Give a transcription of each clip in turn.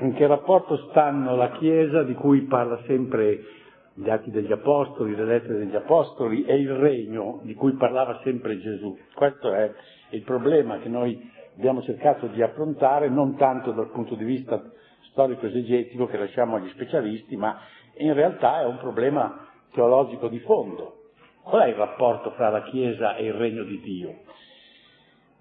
in che rapporto stanno la Chiesa di cui parla sempre gli atti degli Apostoli, le lettere degli Apostoli e il regno di cui parlava sempre Gesù. Questo è il problema che noi abbiamo cercato di affrontare non tanto dal punto di vista storico-esegetico che lasciamo agli specialisti, ma in realtà è un problema teologico di fondo. Qual è il rapporto fra la Chiesa e il regno di Dio?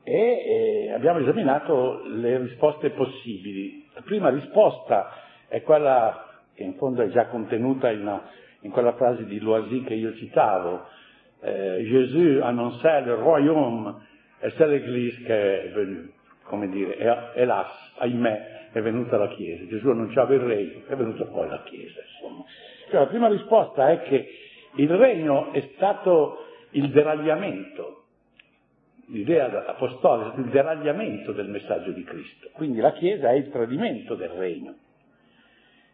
E eh, abbiamo esaminato le risposte possibili. La prima risposta è quella che in fondo è già contenuta in, una, in quella frase di Loisy che io citavo. Eh, Gesù annonçait le royaume e c'est l'Église che è venuta, come dire, e, hélas, ahimè, è venuta la Chiesa. Gesù annunciava il regno, è venuta poi la Chiesa, insomma. Cioè, la prima risposta è che il regno è stato il deragliamento, l'idea apostolica il deragliamento del messaggio di Cristo. Quindi la Chiesa è il tradimento del regno.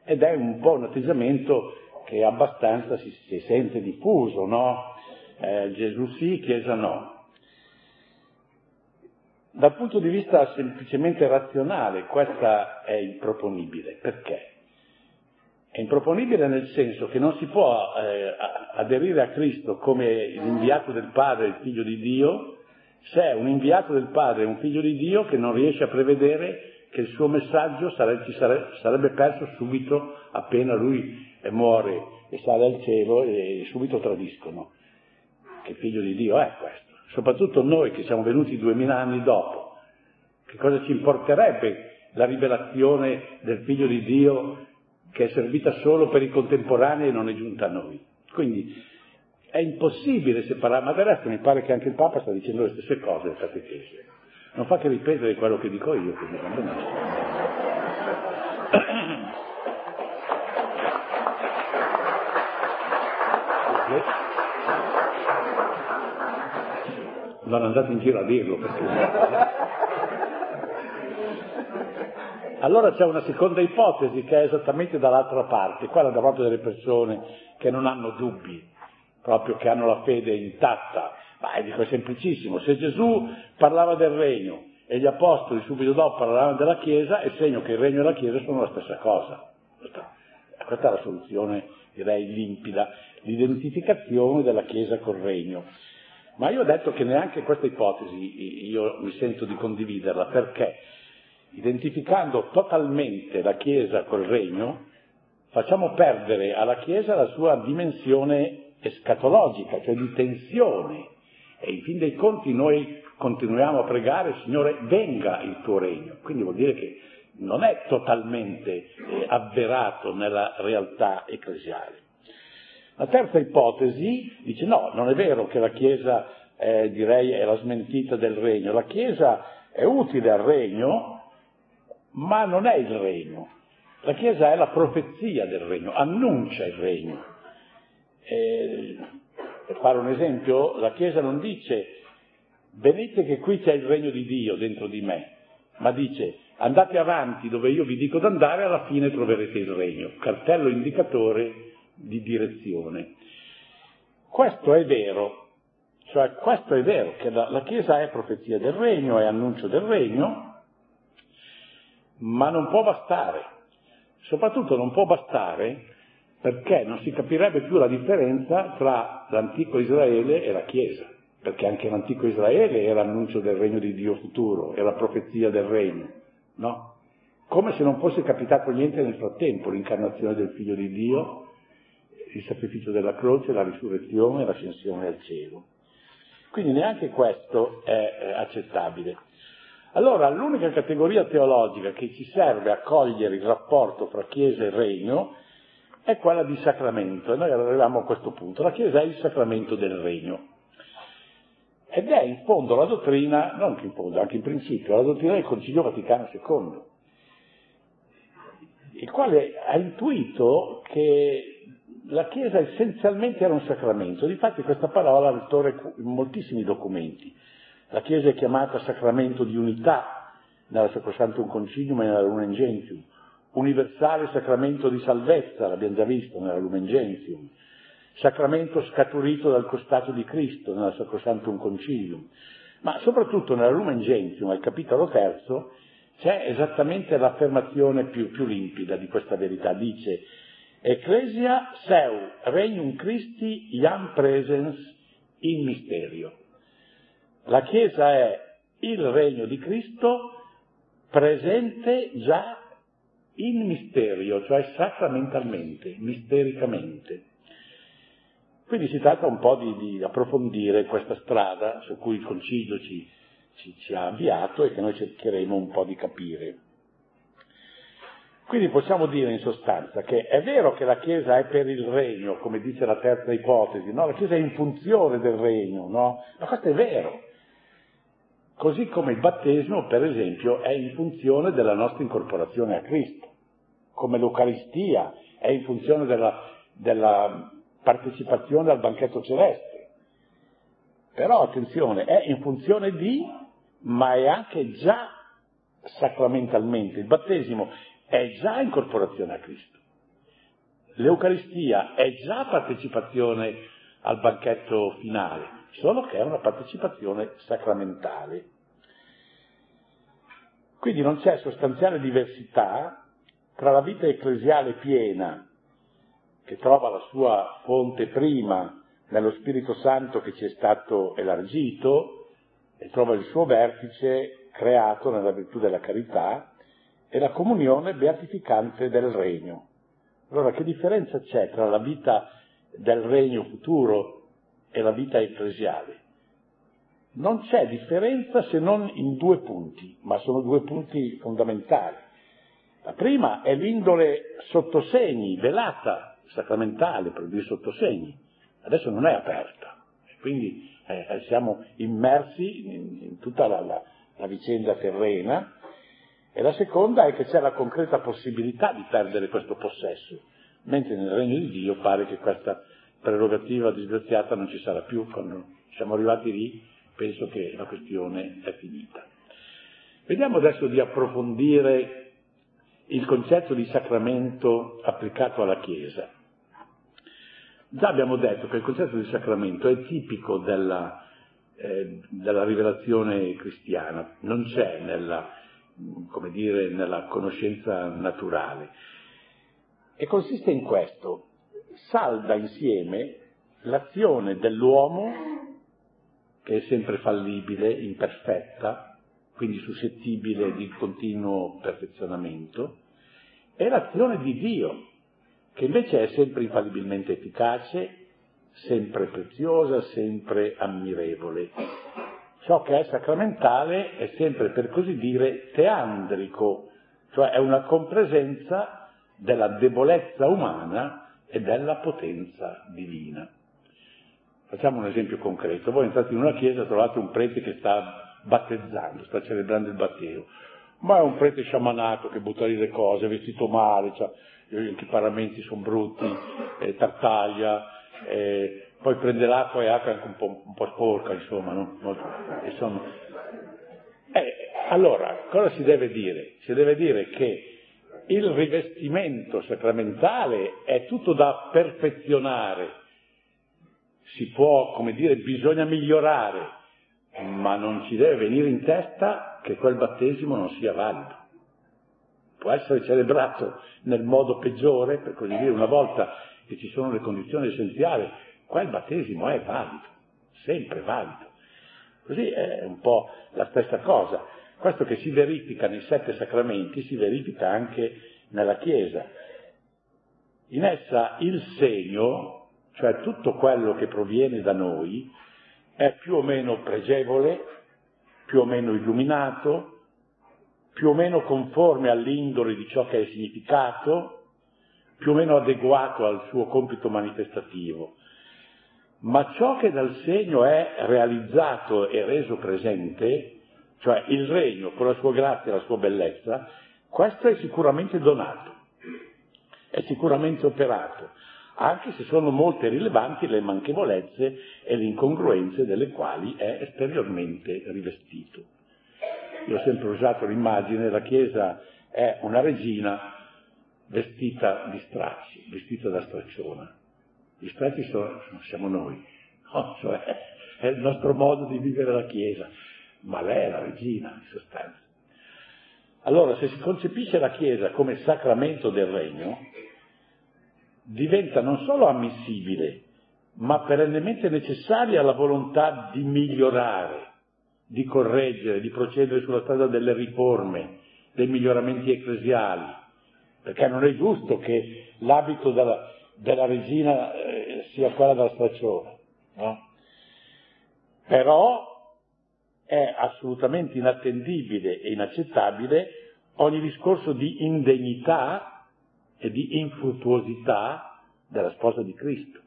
Ed è un po' un atteggiamento che abbastanza si, si sente diffuso, no? Eh, Gesù sì, Chiesa no. Dal punto di vista semplicemente razionale, questa è improponibile. Perché? È improponibile nel senso che non si può eh, aderire a Cristo come l'inviato del Padre, il figlio di Dio, se è un inviato del Padre, un figlio di Dio che non riesce a prevedere che il suo messaggio sarebbe, sarebbe perso subito appena lui muore e sale al cielo e subito tradiscono. Che figlio di Dio è questo? soprattutto noi che siamo venuti duemila anni dopo, che cosa ci importerebbe la rivelazione del figlio di Dio che è servita solo per i contemporanei e non è giunta a noi? Quindi è impossibile separare, ma del resto mi pare che anche il Papa sta dicendo le stesse cose catechesi. Non fa che ripetere quello che dico io, quindi va bene. non andate in giro a dirlo perché... Allora c'è una seconda ipotesi che è esattamente dall'altra parte, quella da proprio delle persone che non hanno dubbi, proprio che hanno la fede intatta. Ma dico è semplicissimo, se Gesù parlava del regno e gli apostoli subito dopo parlavano della Chiesa, è segno che il regno e la Chiesa sono la stessa cosa. Questa, questa è la soluzione, direi, limpida, l'identificazione della Chiesa col regno. Ma io ho detto che neanche questa ipotesi io mi sento di condividerla, perché identificando totalmente la Chiesa col regno, facciamo perdere alla Chiesa la sua dimensione escatologica, cioè di tensione. E in fin dei conti noi continuiamo a pregare, Signore, venga il tuo regno. Quindi vuol dire che non è totalmente eh, avverato nella realtà ecclesiale. La terza ipotesi dice no, non è vero che la Chiesa, eh, direi, è la smentita del regno. La Chiesa è utile al regno, ma non è il regno. La Chiesa è la profezia del regno, annuncia il regno. Eh, per fare un esempio, la Chiesa non dice vedete che qui c'è il regno di Dio dentro di me, ma dice andate avanti dove io vi dico d'andare, alla fine troverete il regno. Cartello indicatore di direzione. Questo è vero, cioè questo è vero, che la, la Chiesa è profezia del regno, è annuncio del regno, ma non può bastare. Soprattutto non può bastare perché non si capirebbe più la differenza tra l'antico Israele e la Chiesa, perché anche l'antico Israele era annuncio del regno di Dio futuro, era profezia del regno, no? Come se non fosse capitato niente nel frattempo, l'incarnazione del figlio di Dio, il sacrificio della croce, la risurrezione l'ascensione al cielo. Quindi neanche questo è accettabile. Allora l'unica categoria teologica che ci serve a cogliere il rapporto fra Chiesa e Regno è quella di sacramento, e noi arriviamo a questo punto. La Chiesa è il sacramento del Regno. Ed è in fondo la dottrina, non in fondo, anche in principio, la dottrina del Concilio Vaticano II, il quale ha intuito che la Chiesa essenzialmente era un sacramento, difatti questa parola ritorna in moltissimi documenti. La Chiesa è chiamata sacramento di unità nella Sacrosantum Concilium e nella Lumen Gentium, universale sacramento di salvezza, l'abbiamo già visto nella Lumen Gentium, sacramento scaturito dal costato di Cristo nella Sacrosantum Concilium, ma soprattutto nella Lumen Gentium, al capitolo terzo, c'è esattamente l'affermazione più, più limpida di questa verità. Dice, Ecclesia seu regnum Christi iam presens in misterio. La Chiesa è il regno di Cristo presente già in misterio, cioè sacramentalmente, mistericamente. Quindi si tratta un po' di, di approfondire questa strada su cui il Concilio ci, ci, ci ha avviato e che noi cercheremo un po' di capire. Quindi possiamo dire in sostanza che è vero che la Chiesa è per il regno, come dice la terza ipotesi, no? la Chiesa è in funzione del regno, no? ma questo è vero. Così come il battesimo, per esempio, è in funzione della nostra incorporazione a Cristo, come l'Eucaristia è in funzione della, della partecipazione al banchetto celeste. Però attenzione, è in funzione di, ma è anche già sacramentalmente. Il battesimo è già incorporazione a Cristo. L'Eucaristia è già partecipazione al banchetto finale, solo che è una partecipazione sacramentale. Quindi non c'è sostanziale diversità tra la vita ecclesiale piena, che trova la sua fonte prima nello Spirito Santo che ci è stato elargito e trova il suo vertice creato nella virtù della carità, e la comunione beatificante del regno. Allora che differenza c'è tra la vita del regno futuro e la vita ecclesiale? Non c'è differenza se non in due punti, ma sono due punti fondamentali. La prima è l'indole sottosegni, velata, sacramentale, per dire sottosegni. Adesso non è aperta, quindi eh, siamo immersi in, in tutta la, la, la vicenda terrena e la seconda è che c'è la concreta possibilità di perdere questo possesso, mentre nel regno di Dio pare che questa prerogativa disgraziata non ci sarà più. Quando siamo arrivati lì, penso che la questione è finita. Vediamo adesso di approfondire il concetto di sacramento applicato alla Chiesa. Già abbiamo detto che il concetto di sacramento è tipico della, eh, della rivelazione cristiana, non c'è nella dire, nella conoscenza naturale. E consiste in questo, salda insieme l'azione dell'uomo, che è sempre fallibile, imperfetta, quindi suscettibile di continuo perfezionamento, e l'azione di Dio, che invece è sempre infallibilmente efficace, sempre preziosa, sempre ammirevole. Ciò che è sacramentale è sempre, per così dire, teandrico, cioè è una compresenza della debolezza umana e della potenza divina. Facciamo un esempio concreto. Voi entrate in una chiesa e trovate un prete che sta battezzando, sta celebrando il battesimo, ma è un prete sciamanato che butta lì le cose, è vestito male, cioè, i paramenti sono brutti, eh, tartaglia, eh, poi prende l'acqua e acqua anche un po', un po sporca, insomma, no? Insomma. Eh, allora, cosa si deve dire? Si deve dire che il rivestimento sacramentale è tutto da perfezionare, si può, come dire, bisogna migliorare, ma non ci deve venire in testa che quel battesimo non sia valido. Può essere celebrato nel modo peggiore, per così dire, una volta che ci sono le condizioni essenziali, Qua il battesimo è valido, sempre valido. Così è un po' la stessa cosa. Questo che si verifica nei sette sacramenti si verifica anche nella Chiesa. In essa il segno, cioè tutto quello che proviene da noi, è più o meno pregevole, più o meno illuminato, più o meno conforme all'indole di ciò che è significato, più o meno adeguato al suo compito manifestativo ma ciò che dal segno è realizzato e reso presente, cioè il regno con la sua grazia e la sua bellezza, questo è sicuramente donato, è sicuramente operato, anche se sono molte rilevanti le manchevolezze e le incongruenze delle quali è esteriormente rivestito. Io ho sempre usato l'immagine, la Chiesa è una regina vestita di stracci, vestita da stracciona gli strati sono, siamo noi, no? cioè, è il nostro modo di vivere la Chiesa, ma lei è la regina in sostanza. Allora, se si concepisce la Chiesa come sacramento del regno, diventa non solo ammissibile, ma perennemente necessaria alla volontà di migliorare, di correggere, di procedere sulla strada delle riforme, dei miglioramenti ecclesiali, perché non è giusto che l'abito della, della regina eh, sia quella della straccione, no? Però è assolutamente inattendibile e inaccettabile ogni discorso di indegnità e di infruttuosità della sposa di Cristo.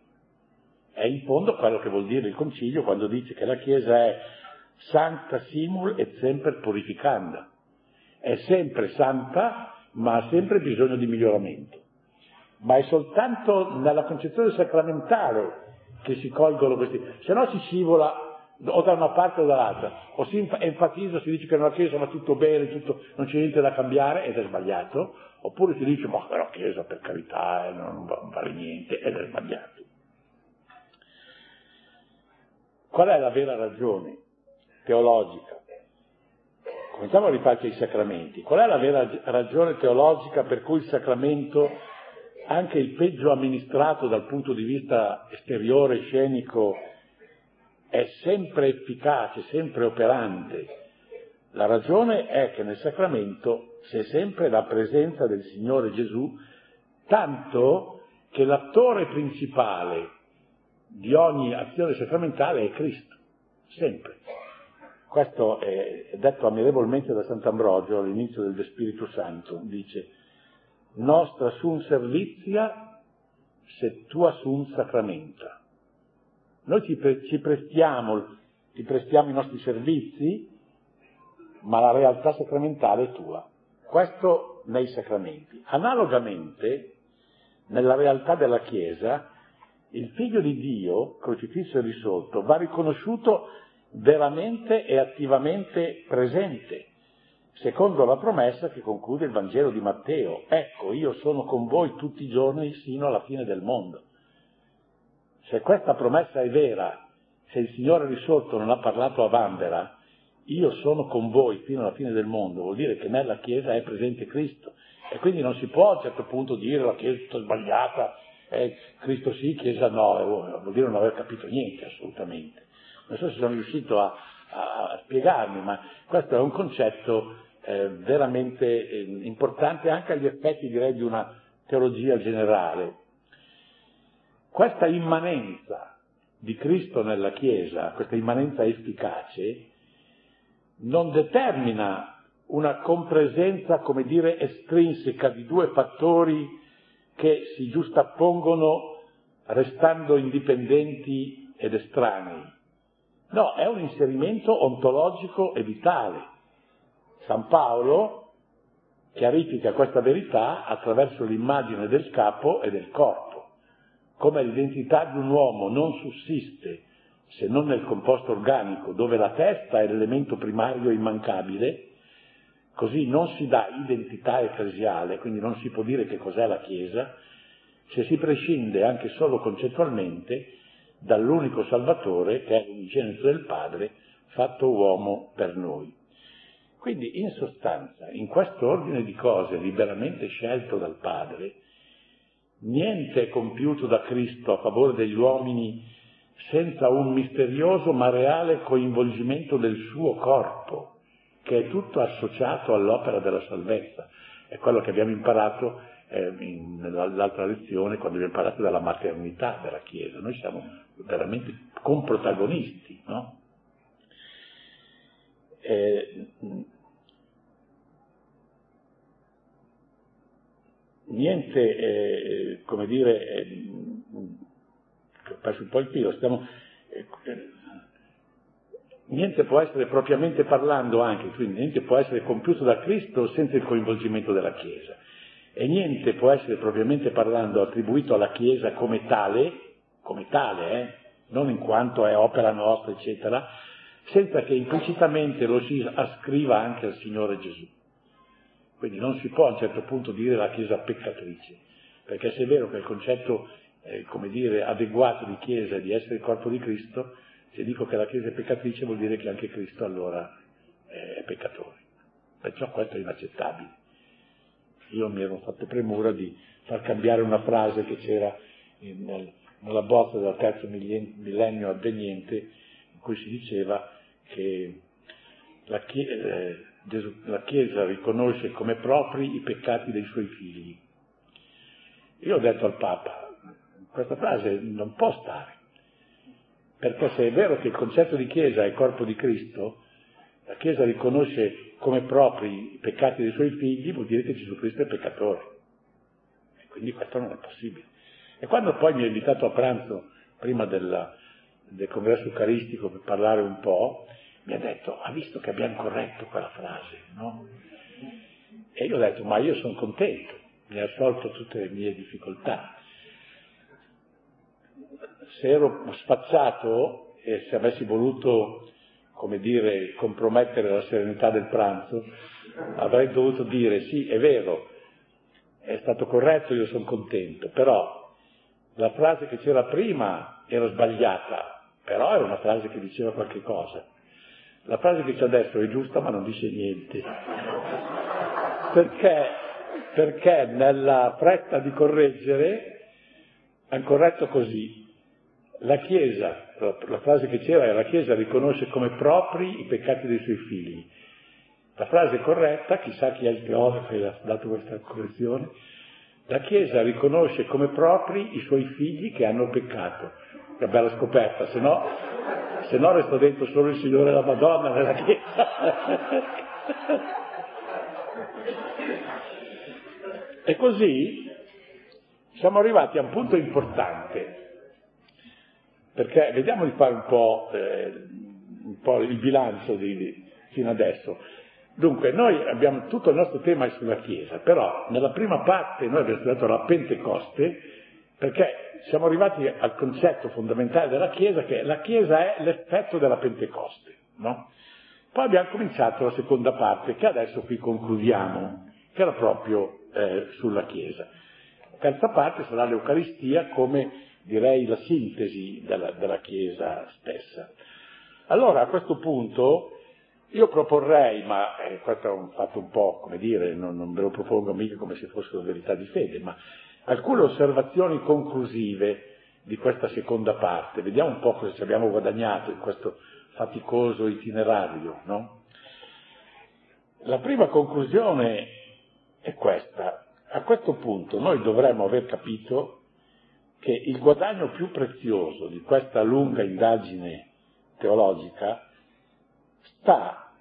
È in fondo quello che vuol dire il Concilio quando dice che la Chiesa è santa simul et semper purificanda. È sempre santa, ma ha sempre bisogno di miglioramento. Ma è soltanto nella concezione sacramentale che si colgono questi, se no si scivola o da una parte o dall'altra, o si enfatizza, si dice che nella Chiesa va tutto bene, tutto, non c'è niente da cambiare ed è sbagliato, oppure si dice ma la Chiesa per carità eh, non, vale niente ed è sbagliato. Qual è la vera ragione teologica? Cominciamo a rifarci ai sacramenti. Qual è la vera ragione teologica per cui il sacramento, anche il peggio amministrato dal punto di vista esteriore, scenico, è sempre efficace, sempre operante? La ragione è che nel sacramento c'è sempre la presenza del Signore Gesù, tanto che l'attore principale di ogni azione sacramentale è Cristo, sempre. Questo è detto ammirevolmente da Sant'Ambrogio all'inizio del De Spiritu Santo, dice, nostra sun servizia se tua sun sacramenta. Noi ci, pre- ci prestiamo, ti prestiamo i nostri servizi, ma la realtà sacramentale è tua. Questo nei sacramenti. Analogamente, nella realtà della Chiesa, il figlio di Dio, crocifisso e risolto, va riconosciuto veramente e attivamente presente, secondo la promessa che conclude il Vangelo di Matteo. Ecco, io sono con voi tutti i giorni sino alla fine del mondo. Se questa promessa è vera, se il Signore risorto non ha parlato a Vanvera, io sono con voi fino alla fine del mondo, vuol dire che nella Chiesa è presente Cristo. E quindi non si può a un certo punto dire la Chiesa è tutta sbagliata, eh, Cristo sì, Chiesa no, eh, vuol dire non aver capito niente assolutamente. Non so se sono riuscito a, a, spiegarmi, ma questo è un concetto eh, veramente eh, importante anche agli effetti direi di una teologia generale. Questa immanenza di Cristo nella Chiesa, questa immanenza efficace, non determina una compresenza, come dire, estrinseca di due fattori che si giustappongono restando indipendenti ed estranei. No, è un inserimento ontologico e vitale. San Paolo chiarifica questa verità attraverso l'immagine del capo e del corpo. Come l'identità di un uomo non sussiste se non nel composto organico, dove la testa è l'elemento primario e immancabile, Così non si dà identità ecclesiale, quindi non si può dire che cos'è la Chiesa, se si prescinde anche solo concettualmente dall'unico Salvatore che è l'unigenito del Padre, fatto uomo per noi. Quindi in sostanza, in questo ordine di cose liberamente scelto dal Padre, niente è compiuto da Cristo a favore degli uomini senza un misterioso ma reale coinvolgimento del suo corpo che è tutto associato all'opera della salvezza. È quello che abbiamo imparato eh, in, nell'altra lezione, quando abbiamo parlato della maternità della Chiesa. Noi siamo veramente comprotagonisti, no? Eh, niente, eh, come dire, eh, ho perso un po' il filo, stiamo, eh, niente può essere propriamente parlando anche, quindi niente può essere compiuto da Cristo senza il coinvolgimento della Chiesa. E niente può essere propriamente parlando attribuito alla Chiesa come tale, come tale, eh, non in quanto è opera nostra, eccetera, senza che implicitamente lo si ascriva anche al Signore Gesù. Quindi non si può a un certo punto dire la Chiesa peccatrice, perché se è vero che il concetto, eh, come dire, adeguato di Chiesa è di essere il corpo di Cristo, se dico che la Chiesa è peccatrice vuol dire che anche Cristo allora è peccatore. Perciò questo è inaccettabile. Io mi ero fatto premura di far cambiare una frase che c'era nel, nella bozza del terzo millennio avveniente, in cui si diceva che la Chiesa, eh, la Chiesa riconosce come propri i peccati dei suoi figli. Io ho detto al Papa, questa frase non può stare, perché se è vero che il concetto di Chiesa è corpo di Cristo, la Chiesa riconosce come propri i peccati dei suoi figli, vuol dire che Gesù Cristo è peccatore. E quindi questo non è possibile. E quando poi mi ha invitato a pranzo, prima della, del congresso eucaristico, per parlare un po', mi ha detto, ha visto che abbiamo corretto quella frase, no? E io ho detto, ma io sono contento, mi ha assolto tutte le mie difficoltà. Se ero spazzato e se avessi voluto, come dire, compromettere la serenità del pranzo, avrei dovuto dire, sì, è vero, è stato corretto, io sono contento, però la frase che c'era prima era sbagliata, però era una frase che diceva qualche cosa. La frase che c'è adesso è giusta ma non dice niente. Perché? Perché nella fretta di correggere hanno corretto così. La Chiesa, la frase che c'era è la Chiesa riconosce come propri i peccati dei suoi figli. La frase corretta, chissà chi è il teologo che ha dato questa correzione, la Chiesa riconosce come propri i suoi figli che hanno peccato. Che bella scoperta, se no, se no resto dentro solo il Signore e la Madonna nella Chiesa. e così siamo arrivati a un punto importante, perché vediamo di fare un po', eh, un po il bilancio di, fino adesso. Dunque, noi abbiamo tutto il nostro tema sulla Chiesa, però nella prima parte noi abbiamo studiato la Pentecoste perché siamo arrivati al concetto fondamentale della Chiesa che la Chiesa è l'effetto della Pentecoste, no? Poi abbiamo cominciato la seconda parte che adesso qui concludiamo, che era proprio eh, sulla Chiesa. La terza parte sarà l'Eucaristia come direi la sintesi della, della Chiesa stessa. Allora a questo punto io proporrei, ma eh, questo è un fatto un po', come dire, non, non ve lo propongo mica come se fossero verità di fede, ma alcune osservazioni conclusive di questa seconda parte. Vediamo un po' cosa ci abbiamo guadagnato in questo faticoso itinerario, no? La prima conclusione è questa. A questo punto noi dovremmo aver capito che il guadagno più prezioso di questa lunga indagine teologica sta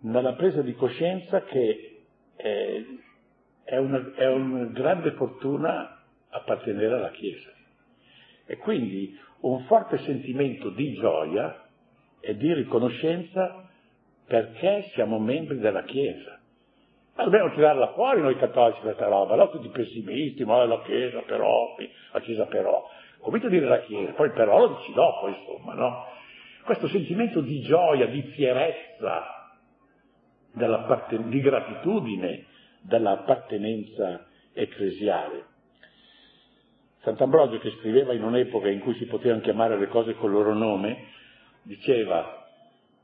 nella presa di coscienza che è, è, una, è una grande fortuna appartenere alla Chiesa. E quindi un forte sentimento di gioia e di riconoscenza perché siamo membri della Chiesa. Dobbiamo tirarla fuori noi cattolici questa roba, no? Tutti pessimisti, ma la Chiesa però, la Chiesa però. Comincio a dire la Chiesa, poi però lo dici dopo, insomma, no? Questo sentimento di gioia, di fierezza, di gratitudine dell'appartenenza ecclesiale. Sant'Ambrogio, che scriveva in un'epoca in cui si potevano chiamare le cose col loro nome, diceva,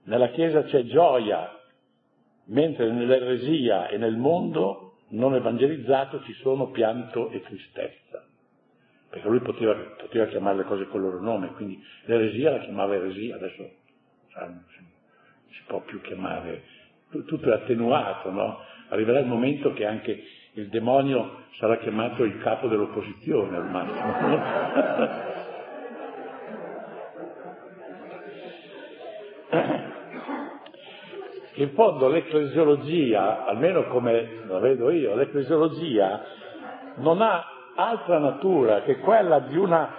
nella Chiesa c'è gioia, mentre nell'eresia e nel mondo non evangelizzato ci sono pianto e tristezza. Perché lui poteva, poteva chiamare le cose col loro nome, quindi l'eresia la chiamava eresia, adesso cioè, non si può più chiamare tutto è attenuato, no? Arriverà il momento che anche il demonio sarà chiamato il capo dell'opposizione al massimo. In fondo l'ecclesiologia, almeno come la vedo io, l'ecclesiologia non ha altra natura che quella di una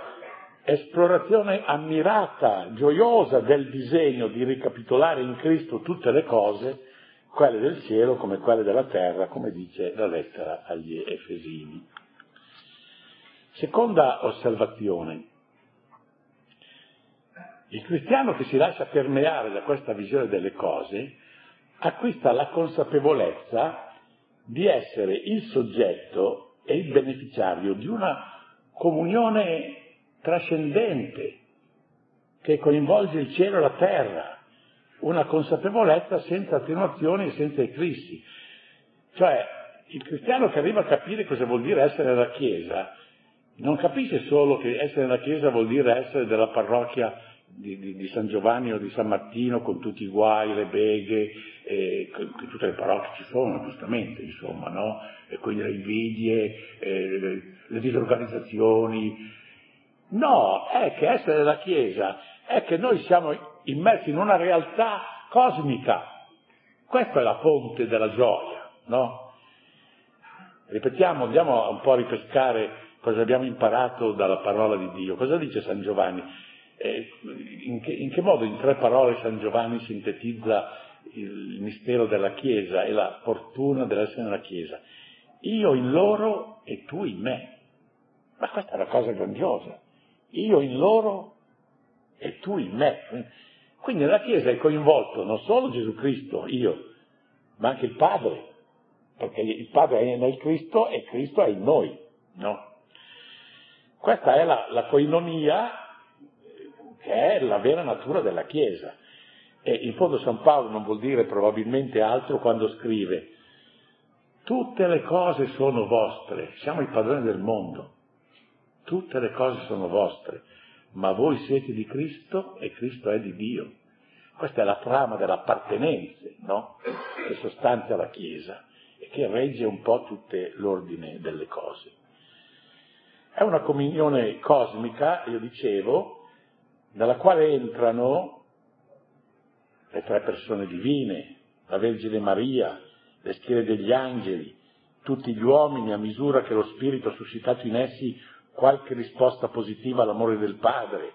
esplorazione ammirata, gioiosa del disegno di ricapitolare in Cristo tutte le cose quelle del cielo come quelle della terra, come dice la lettera agli Efesini. Seconda osservazione. Il cristiano che si lascia permeare da questa visione delle cose acquista la consapevolezza di essere il soggetto e il beneficiario di una comunione trascendente che coinvolge il cielo e la terra, una consapevolezza senza attenuazioni e senza eclissi. Cioè, il cristiano che arriva a capire cosa vuol dire essere nella Chiesa, non capisce solo che essere nella Chiesa vuol dire essere della parrocchia di, di, di San Giovanni o di San Martino con tutti i guai, le beghe, eh, che tutte le parrocchie ci sono, giustamente, insomma, no? E quindi le invidie, eh, le, le disorganizzazioni. No, è che essere nella Chiesa è che noi siamo immersi in una realtà cosmica. Questa è la fonte della gioia, no? Ripetiamo, andiamo un po' a ripescare cosa abbiamo imparato dalla parola di Dio. Cosa dice San Giovanni? Eh, in, che, in, che, modo in tre parole San Giovanni sintetizza il mistero della Chiesa e la fortuna dell'essere nella Chiesa? Io in loro e tu in me. Ma questa è una cosa grandiosa. Io in loro e tu in me. Quindi nella Chiesa è coinvolto non solo Gesù Cristo, io, ma anche il Padre, perché il Padre è nel Cristo e Cristo è in noi, no? Questa è la, la coinonia che è la vera natura della Chiesa. E in fondo San Paolo non vuol dire probabilmente altro quando scrive tutte le cose sono vostre, siamo i padroni del mondo, tutte le cose sono vostre, ma voi siete di Cristo e Cristo è di Dio. Questa è la trama dell'appartenenza, no? Che sostanzia la Chiesa e che regge un po' tutte l'ordine delle cose. È una comunione cosmica, io dicevo, nella quale entrano le tre persone divine, la Vergine Maria, le schiere degli angeli, tutti gli uomini a misura che lo Spirito suscitato in essi qualche risposta positiva all'amore del Padre,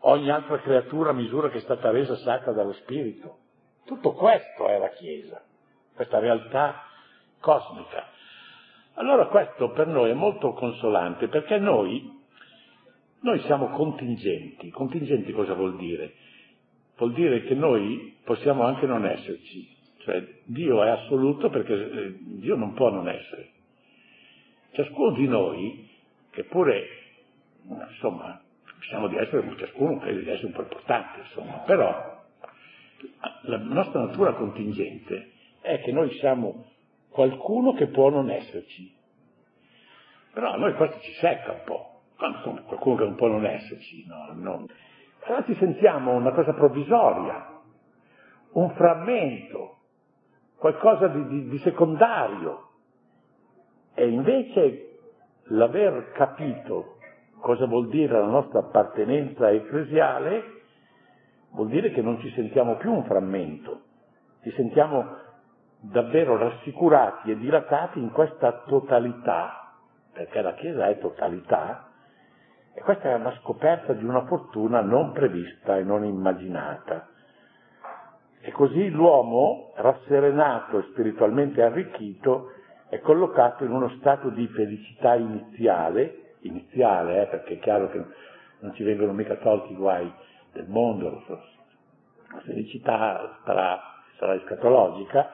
ogni altra creatura a misura che è stata resa sacra dallo Spirito. Tutto questo è la Chiesa, questa realtà cosmica. Allora questo per noi è molto consolante perché noi, noi siamo contingenti. Contingenti cosa vuol dire? Vuol dire che noi possiamo anche non esserci. Cioè Dio è assoluto perché eh, Dio non può non essere. Ciascuno di noi, che pure, insomma, possiamo di essere, ciascuno crede di essere un po' importante, insomma, però la nostra natura contingente è che noi siamo qualcuno che può non esserci. Però a noi questo ci secca un po', qualcuno che può non esserci, no? no. Allora ci sentiamo una cosa provvisoria, un frammento, qualcosa di, di, di secondario. E invece l'aver capito cosa vuol dire la nostra appartenenza ecclesiale vuol dire che non ci sentiamo più un frammento, ci sentiamo davvero rassicurati e dilatati in questa totalità, perché la Chiesa è totalità, e questa è una scoperta di una fortuna non prevista e non immaginata. E così l'uomo, rasserenato e spiritualmente arricchito, è collocato in uno stato di felicità iniziale, iniziale, eh, perché è chiaro che non ci vengono mica tolti i guai del mondo, la felicità sarà, sarà escatologica,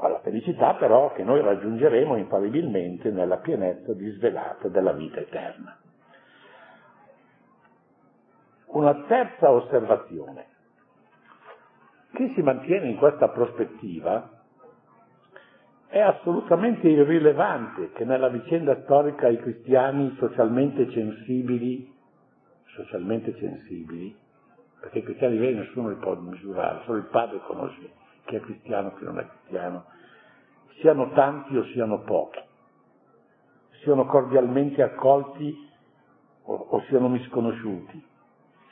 alla felicità però che noi raggiungeremo infallibilmente nella pienezza disvelata della vita eterna. Una terza osservazione. Chi si mantiene in questa prospettiva è assolutamente irrilevante che nella vicenda storica i cristiani socialmente sensibili, socialmente sensibili, perché i cristiani veri nessuno li può misurare, solo il padre conosce chi è cristiano, chi non è cristiano, siano tanti o siano pochi, siano cordialmente accolti o, o siano misconosciuti,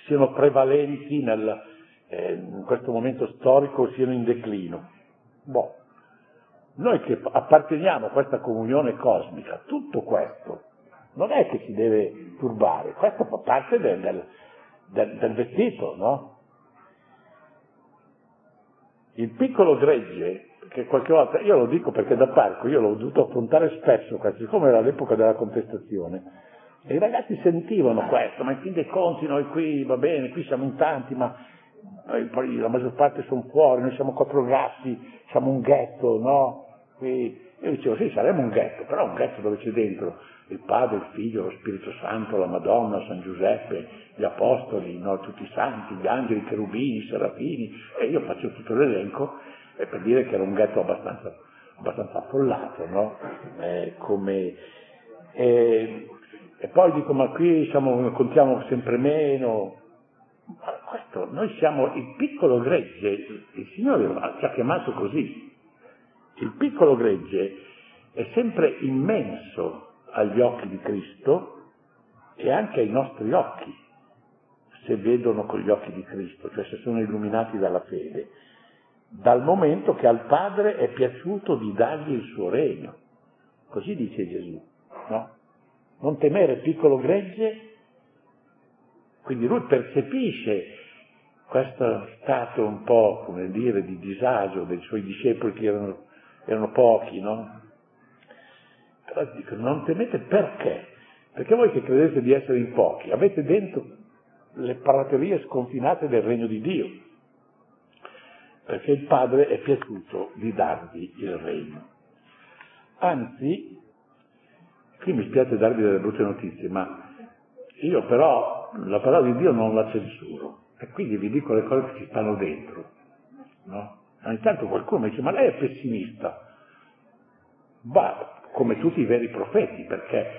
siano prevalenti nel, eh, in questo momento storico o siano in declino. Boh. Noi che apparteniamo a questa comunione cosmica, tutto questo non è che ci deve turbare, questo fa parte del, del, del, del vestito, no? Il piccolo gregge, che qualche volta, io lo dico perché da parco, io l'ho dovuto affrontare spesso, siccome era l'epoca della contestazione, e i ragazzi sentivano questo, ma in fin dei conti noi qui, va bene, qui siamo in tanti, ma noi poi la maggior parte sono fuori, noi siamo quattro gatti, siamo un ghetto, no? Qui io dicevo, sì, saremo un ghetto, però un ghetto dove c'è dentro il Padre, il Figlio, lo Spirito Santo, la Madonna, San Giuseppe, gli Apostoli, no, tutti i santi, gli angeli, i cherubini, i serafini, e io faccio tutto l'elenco e per dire che era un ghetto abbastanza, abbastanza affollato, no? Eh, come, e, e, poi dico, ma qui siamo, contiamo sempre meno. Ma questo, noi siamo il piccolo gregge, il Signore ci ha chiamato così. Il piccolo gregge è sempre immenso agli occhi di Cristo e anche ai nostri occhi, se vedono con gli occhi di Cristo, cioè se sono illuminati dalla fede, dal momento che al Padre è piaciuto di dargli il suo regno. Così dice Gesù, no? Non temere piccolo gregge, quindi lui percepisce questo stato un po', come dire, di disagio dei suoi discepoli che erano, erano pochi, no? Però dico, non temete perché? Perché voi che credete di essere in pochi, avete dentro le praterie sconfinate del regno di Dio, perché il Padre è piaciuto di darvi il regno. Anzi, qui mi spiace darvi delle brutte notizie, ma io però la parola di Dio non la censuro e quindi vi dico le cose che ci stanno dentro. No? Ogni tanto qualcuno mi dice, ma lei è pessimista. Va, come tutti i veri profeti, perché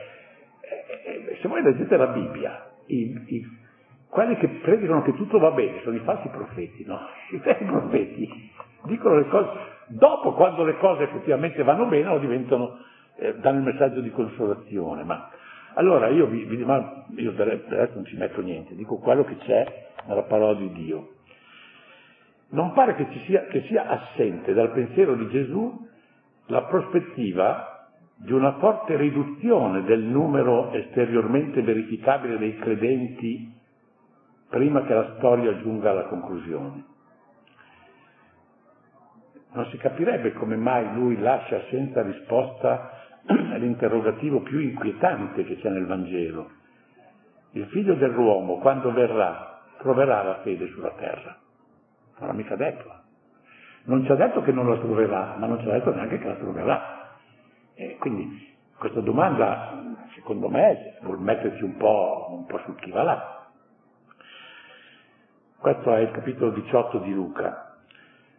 eh, eh, se voi leggete la Bibbia, i, i, quelli che predicano che tutto va bene sono i falsi profeti, no? I veri profeti dicono le cose, dopo quando le cose effettivamente vanno bene, diventano, eh, danno il messaggio di consolazione. Ma allora io, vi, vi, ma io adesso non ci metto niente, dico quello che c'è nella parola di Dio. Non pare che, sia, che sia assente dal pensiero di Gesù la prospettiva di una forte riduzione del numero esteriormente verificabile dei credenti prima che la storia giunga alla conclusione. Non si capirebbe come mai lui lascia senza risposta l'interrogativo più inquietante che c'è nel Vangelo. Il figlio dell'uomo, quando verrà, troverà la fede sulla terra. L'ha mica detto. Non ci ha detto che non la troverà, ma non ci ha detto neanche che la troverà. E quindi questa domanda, secondo me, vuol metterci un po', un po' sul chi va là. Questo è il capitolo 18 di Luca.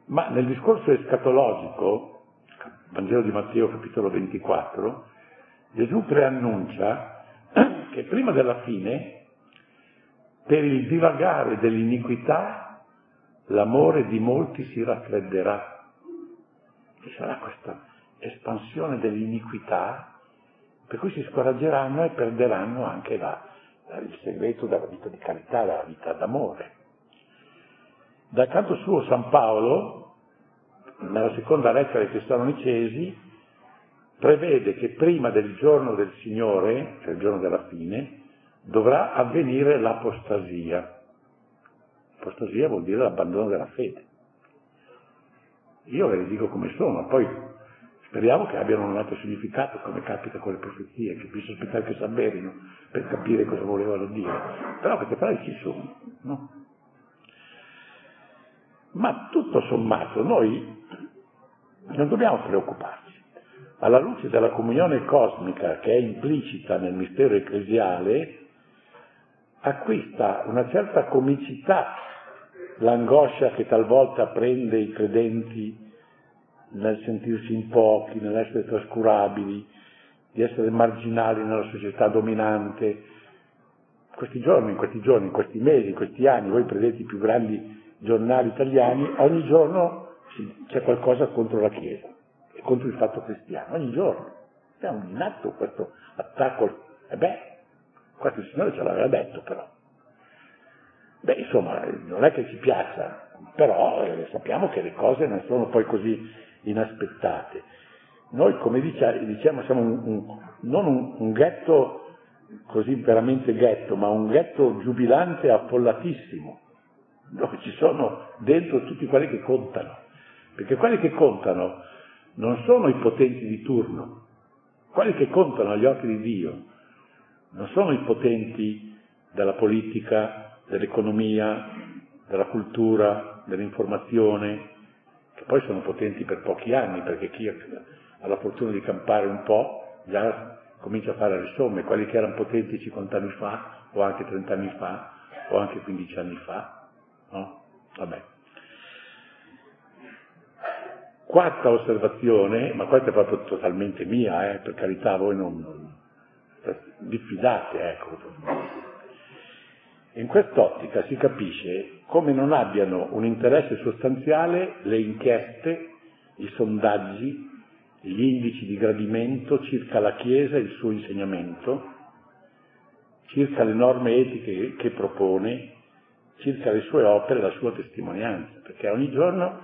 Ma nel discorso escatologico, Vangelo di Matteo capitolo 24, Gesù preannuncia che prima della fine, per il divagare dell'iniquità, l'amore di molti si raffredderà. Ci sarà questa espansione dell'iniquità, per cui si scoraggeranno e perderanno anche la, il segreto della vita di carità, della vita d'amore. Dal canto suo San Paolo, nella seconda lettera ai Tessalonicesi, prevede che prima del giorno del Signore, cioè il giorno della fine, dovrà avvenire l'apostasia. Apostasia vuol dire l'abbandono della fede. Io ve le dico come sono, poi Speriamo che abbiano un altro significato, come capita con le profezie, che bisogna aspettare che si avverino per capire cosa volevano dire. Però queste parole ci sono, no? Ma tutto sommato noi non dobbiamo preoccuparci. Alla luce della comunione cosmica che è implicita nel mistero ecclesiale, acquista una certa comicità l'angoscia che talvolta prende i credenti nel sentirsi in pochi, nell'essere trascurabili, di essere marginali nella società dominante. Questi giorni, in questi giorni, in questi mesi, in questi anni, voi prendete i più grandi giornali italiani, ogni giorno c'è qualcosa contro la Chiesa e contro il fatto cristiano, ogni giorno. È un atto questo attacco. E beh, questo Signore ce l'aveva detto però. Beh, insomma, non è che ci piaccia, però eh, sappiamo che le cose non sono poi così inaspettate. Noi, come diciamo, siamo un, un, non un, un, ghetto così veramente ghetto, ma un ghetto giubilante affollatissimo, dove ci sono dentro tutti quelli che contano. Perché quelli che contano non sono i potenti di turno, quelli che contano agli occhi di Dio non sono i potenti della politica, dell'economia, della cultura, dell'informazione, che poi sono potenti per pochi anni, perché chi ha la fortuna di campare un po', già comincia a fare le somme, quelli che erano potenti 50 anni fa, o anche 30 anni fa, o anche 15 anni fa, no? Vabbè. Quarta osservazione, ma questa è proprio totalmente mia, eh, per carità voi non, non diffidate, ecco. In quest'ottica si capisce come non abbiano un interesse sostanziale le inchieste, i sondaggi, gli indici di gradimento circa la Chiesa e il suo insegnamento, circa le norme etiche che propone, circa le sue opere e la sua testimonianza, perché ogni giorno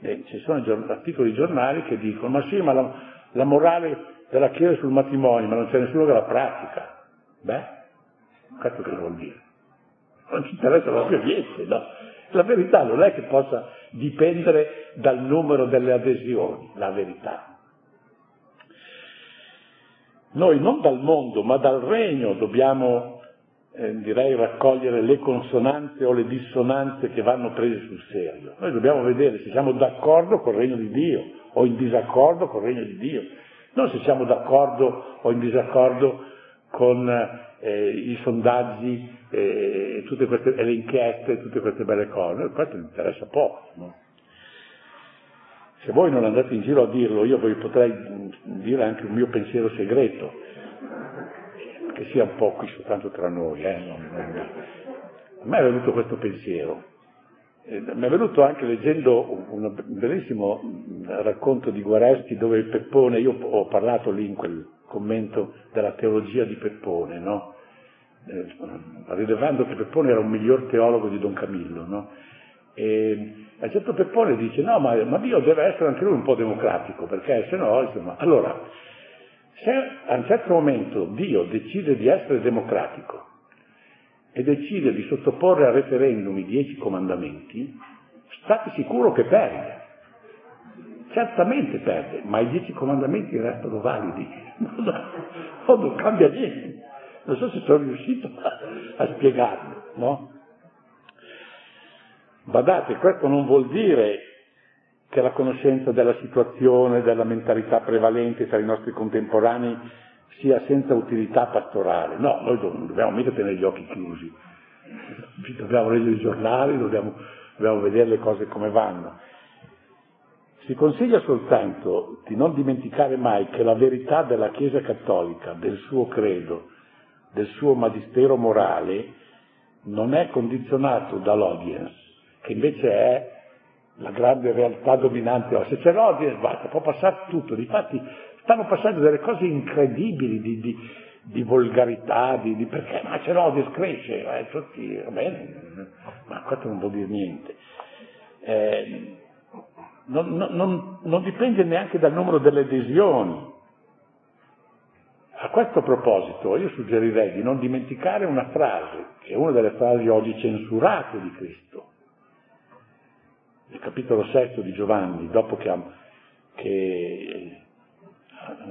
eh, ci sono articoli giornali che dicono ma sì, ma la, la morale della Chiesa sul matrimonio, ma non c'è nessuno che la pratica. Beh, questo che vuol dire? Non ci interessa proprio niente, no? La verità non è che possa dipendere dal numero delle adesioni, la verità. Noi non dal mondo, ma dal regno dobbiamo, eh, direi, raccogliere le consonanze o le dissonanze che vanno prese sul serio. Noi dobbiamo vedere se siamo d'accordo col regno di Dio o in disaccordo col regno di Dio. Non se siamo d'accordo o in disaccordo con eh, i sondaggi eh, queste, le inchieste, tutte queste belle cose. Questo mi interessa poco. No? Se voi non andate in giro a dirlo, io vi potrei dire anche un mio pensiero segreto, che sia un po' qui soltanto tra noi. Eh? Non, non... A me è venuto questo pensiero. Eh, mi è venuto anche leggendo un, bellissimo racconto di Guareschi dove il Peppone, io ho parlato lì in quel commento della teologia di Peppone, no? eh, rilevando che Peppone era un miglior teologo di Don Camillo, no? E a certo Peppone dice no, ma, ma, Dio deve essere anche lui un po' democratico, perché se no, insomma, allora, se a un certo momento Dio decide di essere democratico e decide di sottoporre a referendum i dieci comandamenti, state sicuro che perde. Certamente perde, ma i dieci comandamenti restano validi. Non, non cambia niente. Non so se sono riuscito a, a spiegarlo, no? Badate, questo non vuol dire che la conoscenza della situazione, della mentalità prevalente tra i nostri contemporanei sia senza utilità pastorale. No, noi non dobbiamo mica tenere gli occhi chiusi, dobbiamo leggere i giornali, dobbiamo, dobbiamo vedere le cose come vanno. Si consiglia soltanto di non dimenticare mai che la verità della Chiesa cattolica, del suo credo, del suo magistero morale, non è condizionato dall'audience, che invece è la grande realtà dominante. Se c'è l'audience basta, può passare tutto. Difatti stanno passando delle cose incredibili di, di, di volgarità, di, di, perché ma c'è l'audience cresce, eh, tutti, va bene, ma questo non vuol dire niente. Eh, non, non, non dipende neanche dal numero delle adesioni. A questo proposito io suggerirei di non dimenticare una frase, che è una delle frasi oggi censurate di Cristo, nel capitolo sesto di Giovanni, dopo che ha, che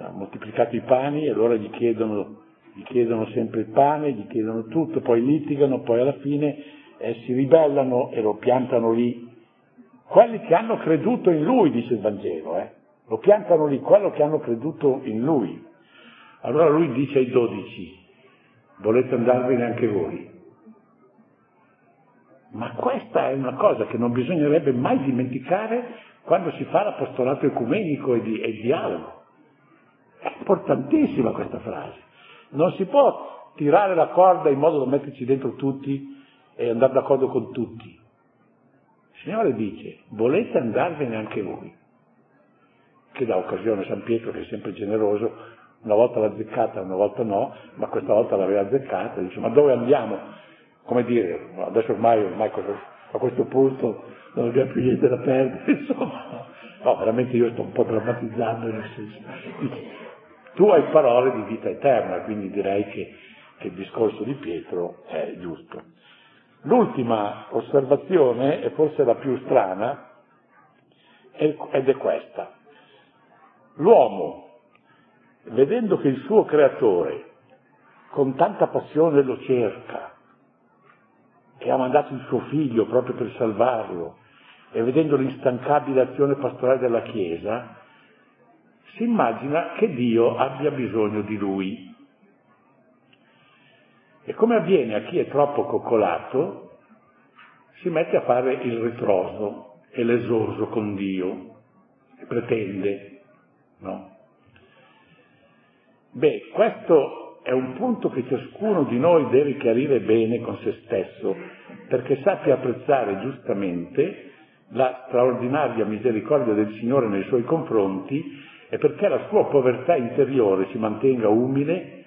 ha moltiplicato i pani e allora gli chiedono, gli chiedono, sempre il pane, gli chiedono tutto, poi litigano, poi alla fine eh, si ribellano e lo piantano lì. Quelli che hanno creduto in lui, dice il Vangelo, eh, lo piantano lì, quello che hanno creduto in lui. Allora lui dice ai dodici, volete andarvene anche voi? Ma questa è una cosa che non bisognerebbe mai dimenticare quando si fa l'apostolato ecumenico e di, e dialogo. È importantissima questa frase. Non si può tirare la corda in modo da metterci dentro tutti e andare d'accordo con tutti. Signore dice, volete andarvene anche voi? Che dà occasione a San Pietro, che è sempre generoso, una volta l'ha azzeccata, una volta no, ma questa volta l'aveva azzeccata, dice, ma dove andiamo? come dire, adesso ormai, ormai a questo punto non abbiamo più niente da perdere, insomma. No, veramente io sto un po' drammatizzando nel senso. Tu hai parole di vita eterna, quindi direi che, che il discorso di Pietro è giusto. L'ultima osservazione, e forse la più strana, ed è questa. L'uomo, vedendo che il suo creatore con tanta passione lo cerca, che ha mandato il suo figlio proprio per salvarlo, e vedendo l'instancabile azione pastorale della Chiesa, si immagina che Dio abbia bisogno di lui. E come avviene a chi è troppo coccolato, si mette a fare il ritroso e l'esorso con Dio, e pretende, no? Beh, questo è un punto che ciascuno di noi deve chiarire bene con se stesso, perché sappia apprezzare giustamente la straordinaria misericordia del Signore nei suoi confronti e perché la sua povertà interiore si mantenga umile,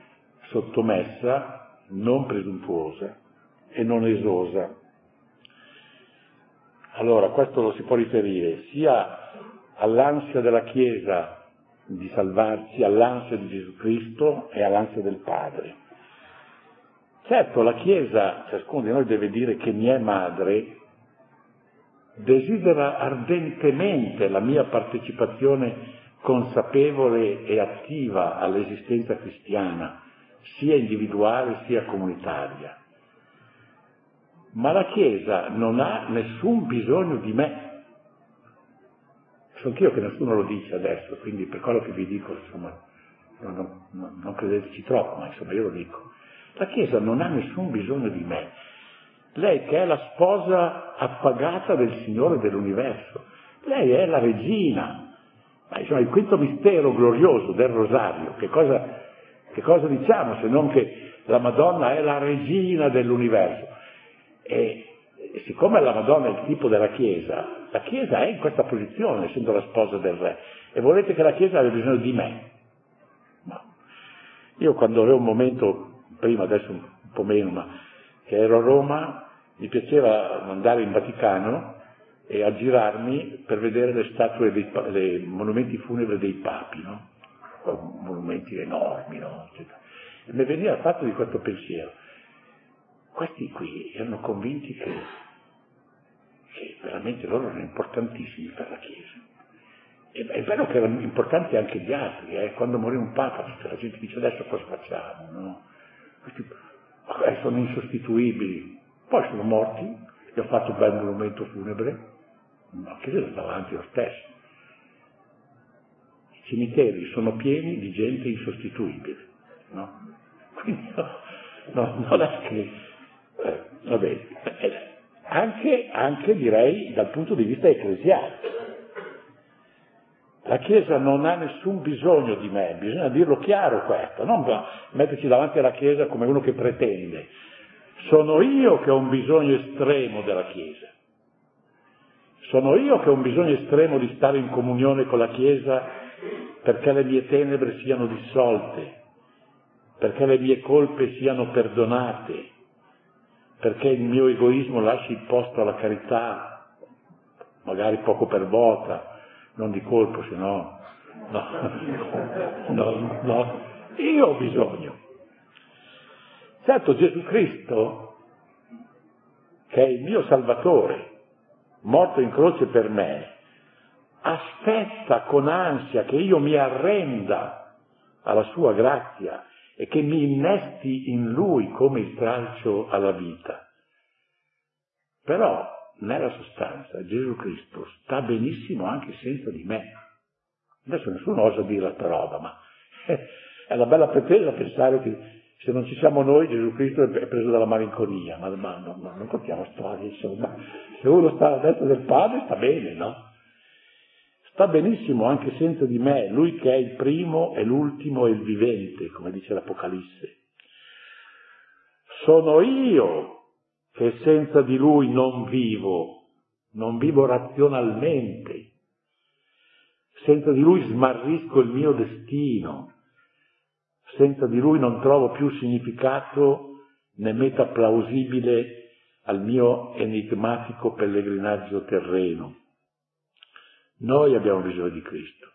sottomessa, non presuntuosa e non esosa. Allora, questo lo si può riferire sia all'ansia della Chiesa di salvarsi, all'ansia di Gesù Cristo e all'ansia del Padre. Certo, la Chiesa, ciascuno di noi deve dire che mi è madre, desidera ardentemente la mia partecipazione consapevole e attiva all'esistenza cristiana, sia individuale sia comunitaria. Ma la Chiesa non ha nessun bisogno di me. So anch'io che nessuno lo dice adesso, quindi per quello che vi dico, insomma, non, non, non credeteci troppo, ma insomma io lo dico. La Chiesa non ha nessun bisogno di me. Lei che è la sposa appagata del Signore dell'universo, lei è la regina. Ma insomma il quinto mistero glorioso del rosario, che cosa, che cosa diciamo se non che la Madonna è la regina dell'universo? E siccome la Madonna è il tipo della Chiesa, la Chiesa è in questa posizione, essendo la sposa del Re, e volete che la Chiesa abbia bisogno di me? No. Io quando avevo un momento, prima adesso un po' meno, ma che ero a Roma, mi piaceva andare in Vaticano e aggirarmi per vedere le statue, dei monumenti funebri dei papi, no? Monumenti enormi, no? E mi veniva fatto di questo pensiero. Questi qui erano convinti che, che veramente loro erano importantissimi per la Chiesa. È vero che erano importanti anche gli altri, eh? quando morì un Papa tutta la gente dice adesso cosa facciamo? No? Questi sono insostituibili, poi sono morti, gli ho fatto un bel monumento funebre, ma che è davanti lo stesso. Cimiteri sono pieni di gente insostituibile, no? Quindi no, no, non è che, eh, vabbè, eh, anche, anche direi dal punto di vista ecclesiale. La Chiesa non ha nessun bisogno di me, bisogna dirlo chiaro questo, non metterci davanti alla Chiesa come uno che pretende. Sono io che ho un bisogno estremo della Chiesa. Sono io che ho un bisogno estremo di stare in comunione con la Chiesa perché le mie tenebre siano dissolte, perché le mie colpe siano perdonate, perché il mio egoismo lasci il posto alla carità, magari poco per volta, non di colpo, se no, no, no, no, io ho bisogno. Certo Gesù Cristo, che è il mio Salvatore, morto in croce per me, aspetta con ansia che io mi arrenda alla sua grazia e che mi innesti in lui come il tralcio alla vita. Però, nella sostanza, Gesù Cristo sta benissimo anche senza di me. Adesso nessuno osa dire questa roba, ma è una bella pretesa pensare che se non ci siamo noi, Gesù Cristo è preso dalla malinconia, ma, ma no, non contiamo storie, insomma. Se uno sta alla destra del Padre, sta bene, no? Sta benissimo anche senza di me, lui che è il primo e l'ultimo e il vivente, come dice l'Apocalisse. Sono io che senza di lui non vivo, non vivo razionalmente. Senza di lui smarrisco il mio destino senza di lui non trovo più significato né meta plausibile al mio enigmatico pellegrinaggio terreno. Noi abbiamo bisogno di Cristo.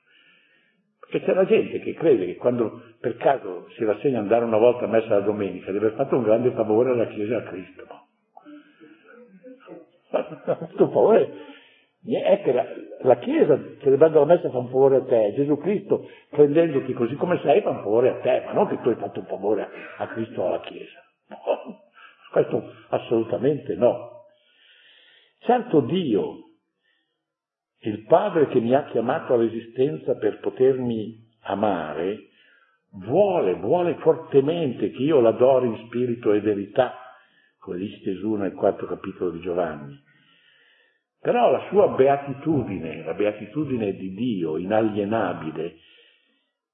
Perché c'è la gente che crede che quando per caso si rassegna andare una volta a messa la domenica deve aver fatto un grande favore alla Chiesa e a Cristo. Questo favore è che la, la Chiesa, celebrando la messa, fa un favore a te, Gesù Cristo, prendendoti così come sei, fa un favore a te, ma non che tu hai fatto un favore a Cristo o alla Chiesa. No, questo assolutamente no. Certo Dio il Padre che mi ha chiamato all'esistenza per potermi amare, vuole, vuole fortemente che io l'adori in spirito e verità, come dice Gesù nel quarto capitolo di Giovanni. Però la sua beatitudine, la beatitudine di Dio inalienabile,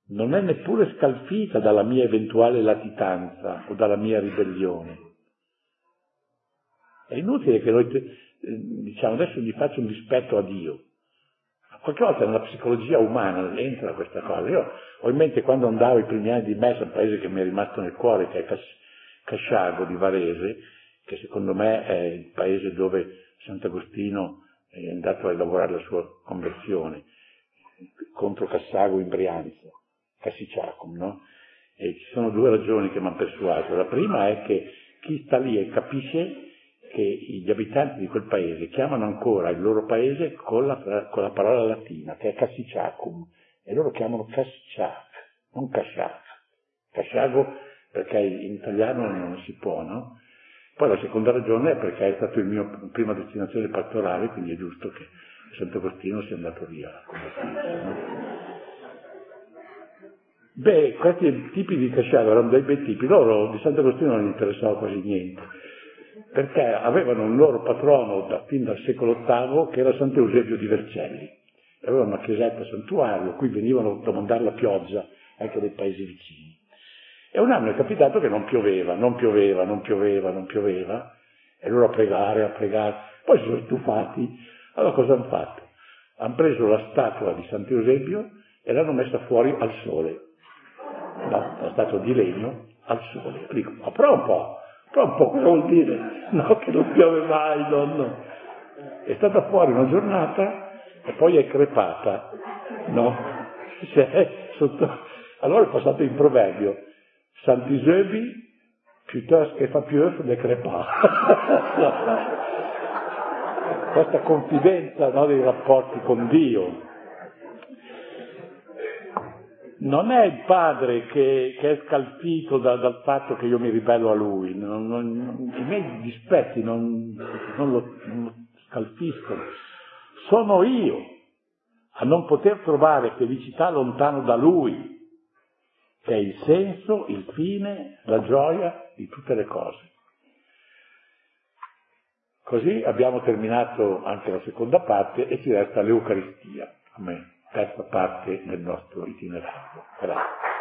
non è neppure scalfita dalla mia eventuale latitanza o dalla mia ribellione. È inutile che noi, eh, diciamo, adesso gli faccio un dispetto a Dio. Qualche volta nella psicologia umana entra questa cosa. Io ho in mente quando andavo i primi anni di messa, un paese che mi è rimasto nel cuore, che è Casciago di Varese, che secondo me è il paese dove Sant'Agostino è andato a lavorare la sua conversione contro Cassago in Brianza, Cassiciacum, no? E ci sono due ragioni che mi hanno persuaso. La prima è che chi sta lì e capisce che gli abitanti di quel paese chiamano ancora il loro paese con la, con la parola latina, che è Cassiciacum, e loro chiamano Cassiciac, non Casciac. Casciago perché in italiano non si può, no? Poi la seconda ragione è perché è stata la mia prima destinazione pastorale, quindi è giusto che Sant'Agostino sia andato via. No? Beh, questi tipi di Casciago erano dei bei tipi, loro di Sant'Agostino non gli interessava quasi niente perché avevano un loro patrono da, fin dal secolo VIII che era Sant'Eusebio di Vercelli. Avevano una chiesetta santuario, qui venivano a mandare la pioggia anche dai paesi vicini. E un anno è capitato che non pioveva, non pioveva, non pioveva, non pioveva, e loro a pregare, a pregare. Poi si sono stufati. Allora cosa hanno fatto? Hanno preso la statua di Sant'Eusebio e l'hanno messa fuori al sole. No, la statua di legno al sole. Dico, ma prova un po', Cosa vuol dire? No, che non piove mai, nonno. È stata fuori una giornata e poi è crepata, no? Cioè, sotto... Allora è passato in proverbio, Sant'Isebi piuttosto che fa più ne crepà. Questa confidenza no, dei rapporti con Dio, non è il padre che, che è scalfito da, dal fatto che io mi ribello a lui, non, non, i miei dispetti non, non, lo, lo scalfiscono, sono io a non poter trovare felicità lontano da lui, che è il senso, il fine, la gioia di tutte le cose. Così abbiamo terminato anche la seconda parte e ci resta l'Eucaristia. Amen terza parte del nostro itinerario. Grazie.